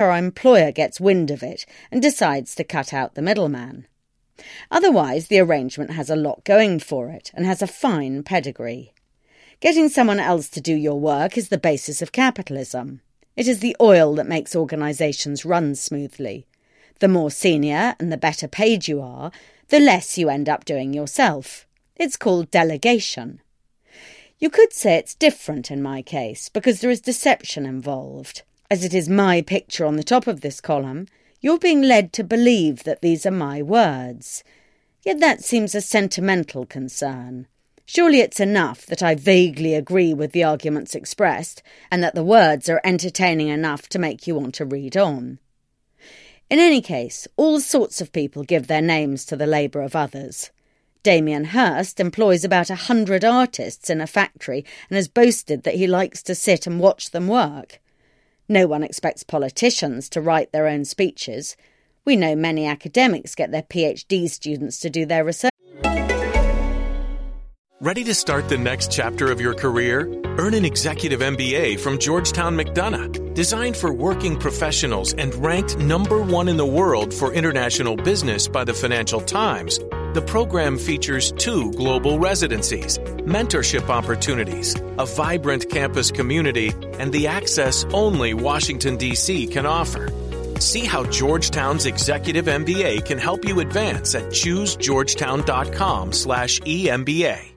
Her employer gets wind of it and decides to cut out the middleman. Otherwise, the arrangement has a lot going for it and has a fine pedigree. Getting someone else to do your work is the basis of capitalism. It is the oil that makes organisations run smoothly. The more senior and the better paid you are, the less you end up doing yourself. It's called delegation. You could say it's different in my case because there is deception involved. As it is my picture on the top of this column, you're being led to believe that these are my words. Yet that seems a sentimental concern. Surely it's enough that I vaguely agree with the arguments expressed, and that the words are entertaining enough to make you want to read on. In any case, all sorts of people give their names to the labour of others. Damien Hirst employs about a hundred artists in a factory and has boasted that he likes to sit and watch them work. No one expects politicians to write their own speeches. We know many academics get their PhD students to do their research. Ready to start the next chapter of your career? Earn an executive MBA from Georgetown McDonough, designed for working professionals and ranked number one in the world for international business by the Financial Times. The program features two global residencies, mentorship opportunities, a vibrant campus community, and the access only Washington, D.C. can offer. See how Georgetown's Executive MBA can help you advance at choosegeorgetown.com slash EMBA.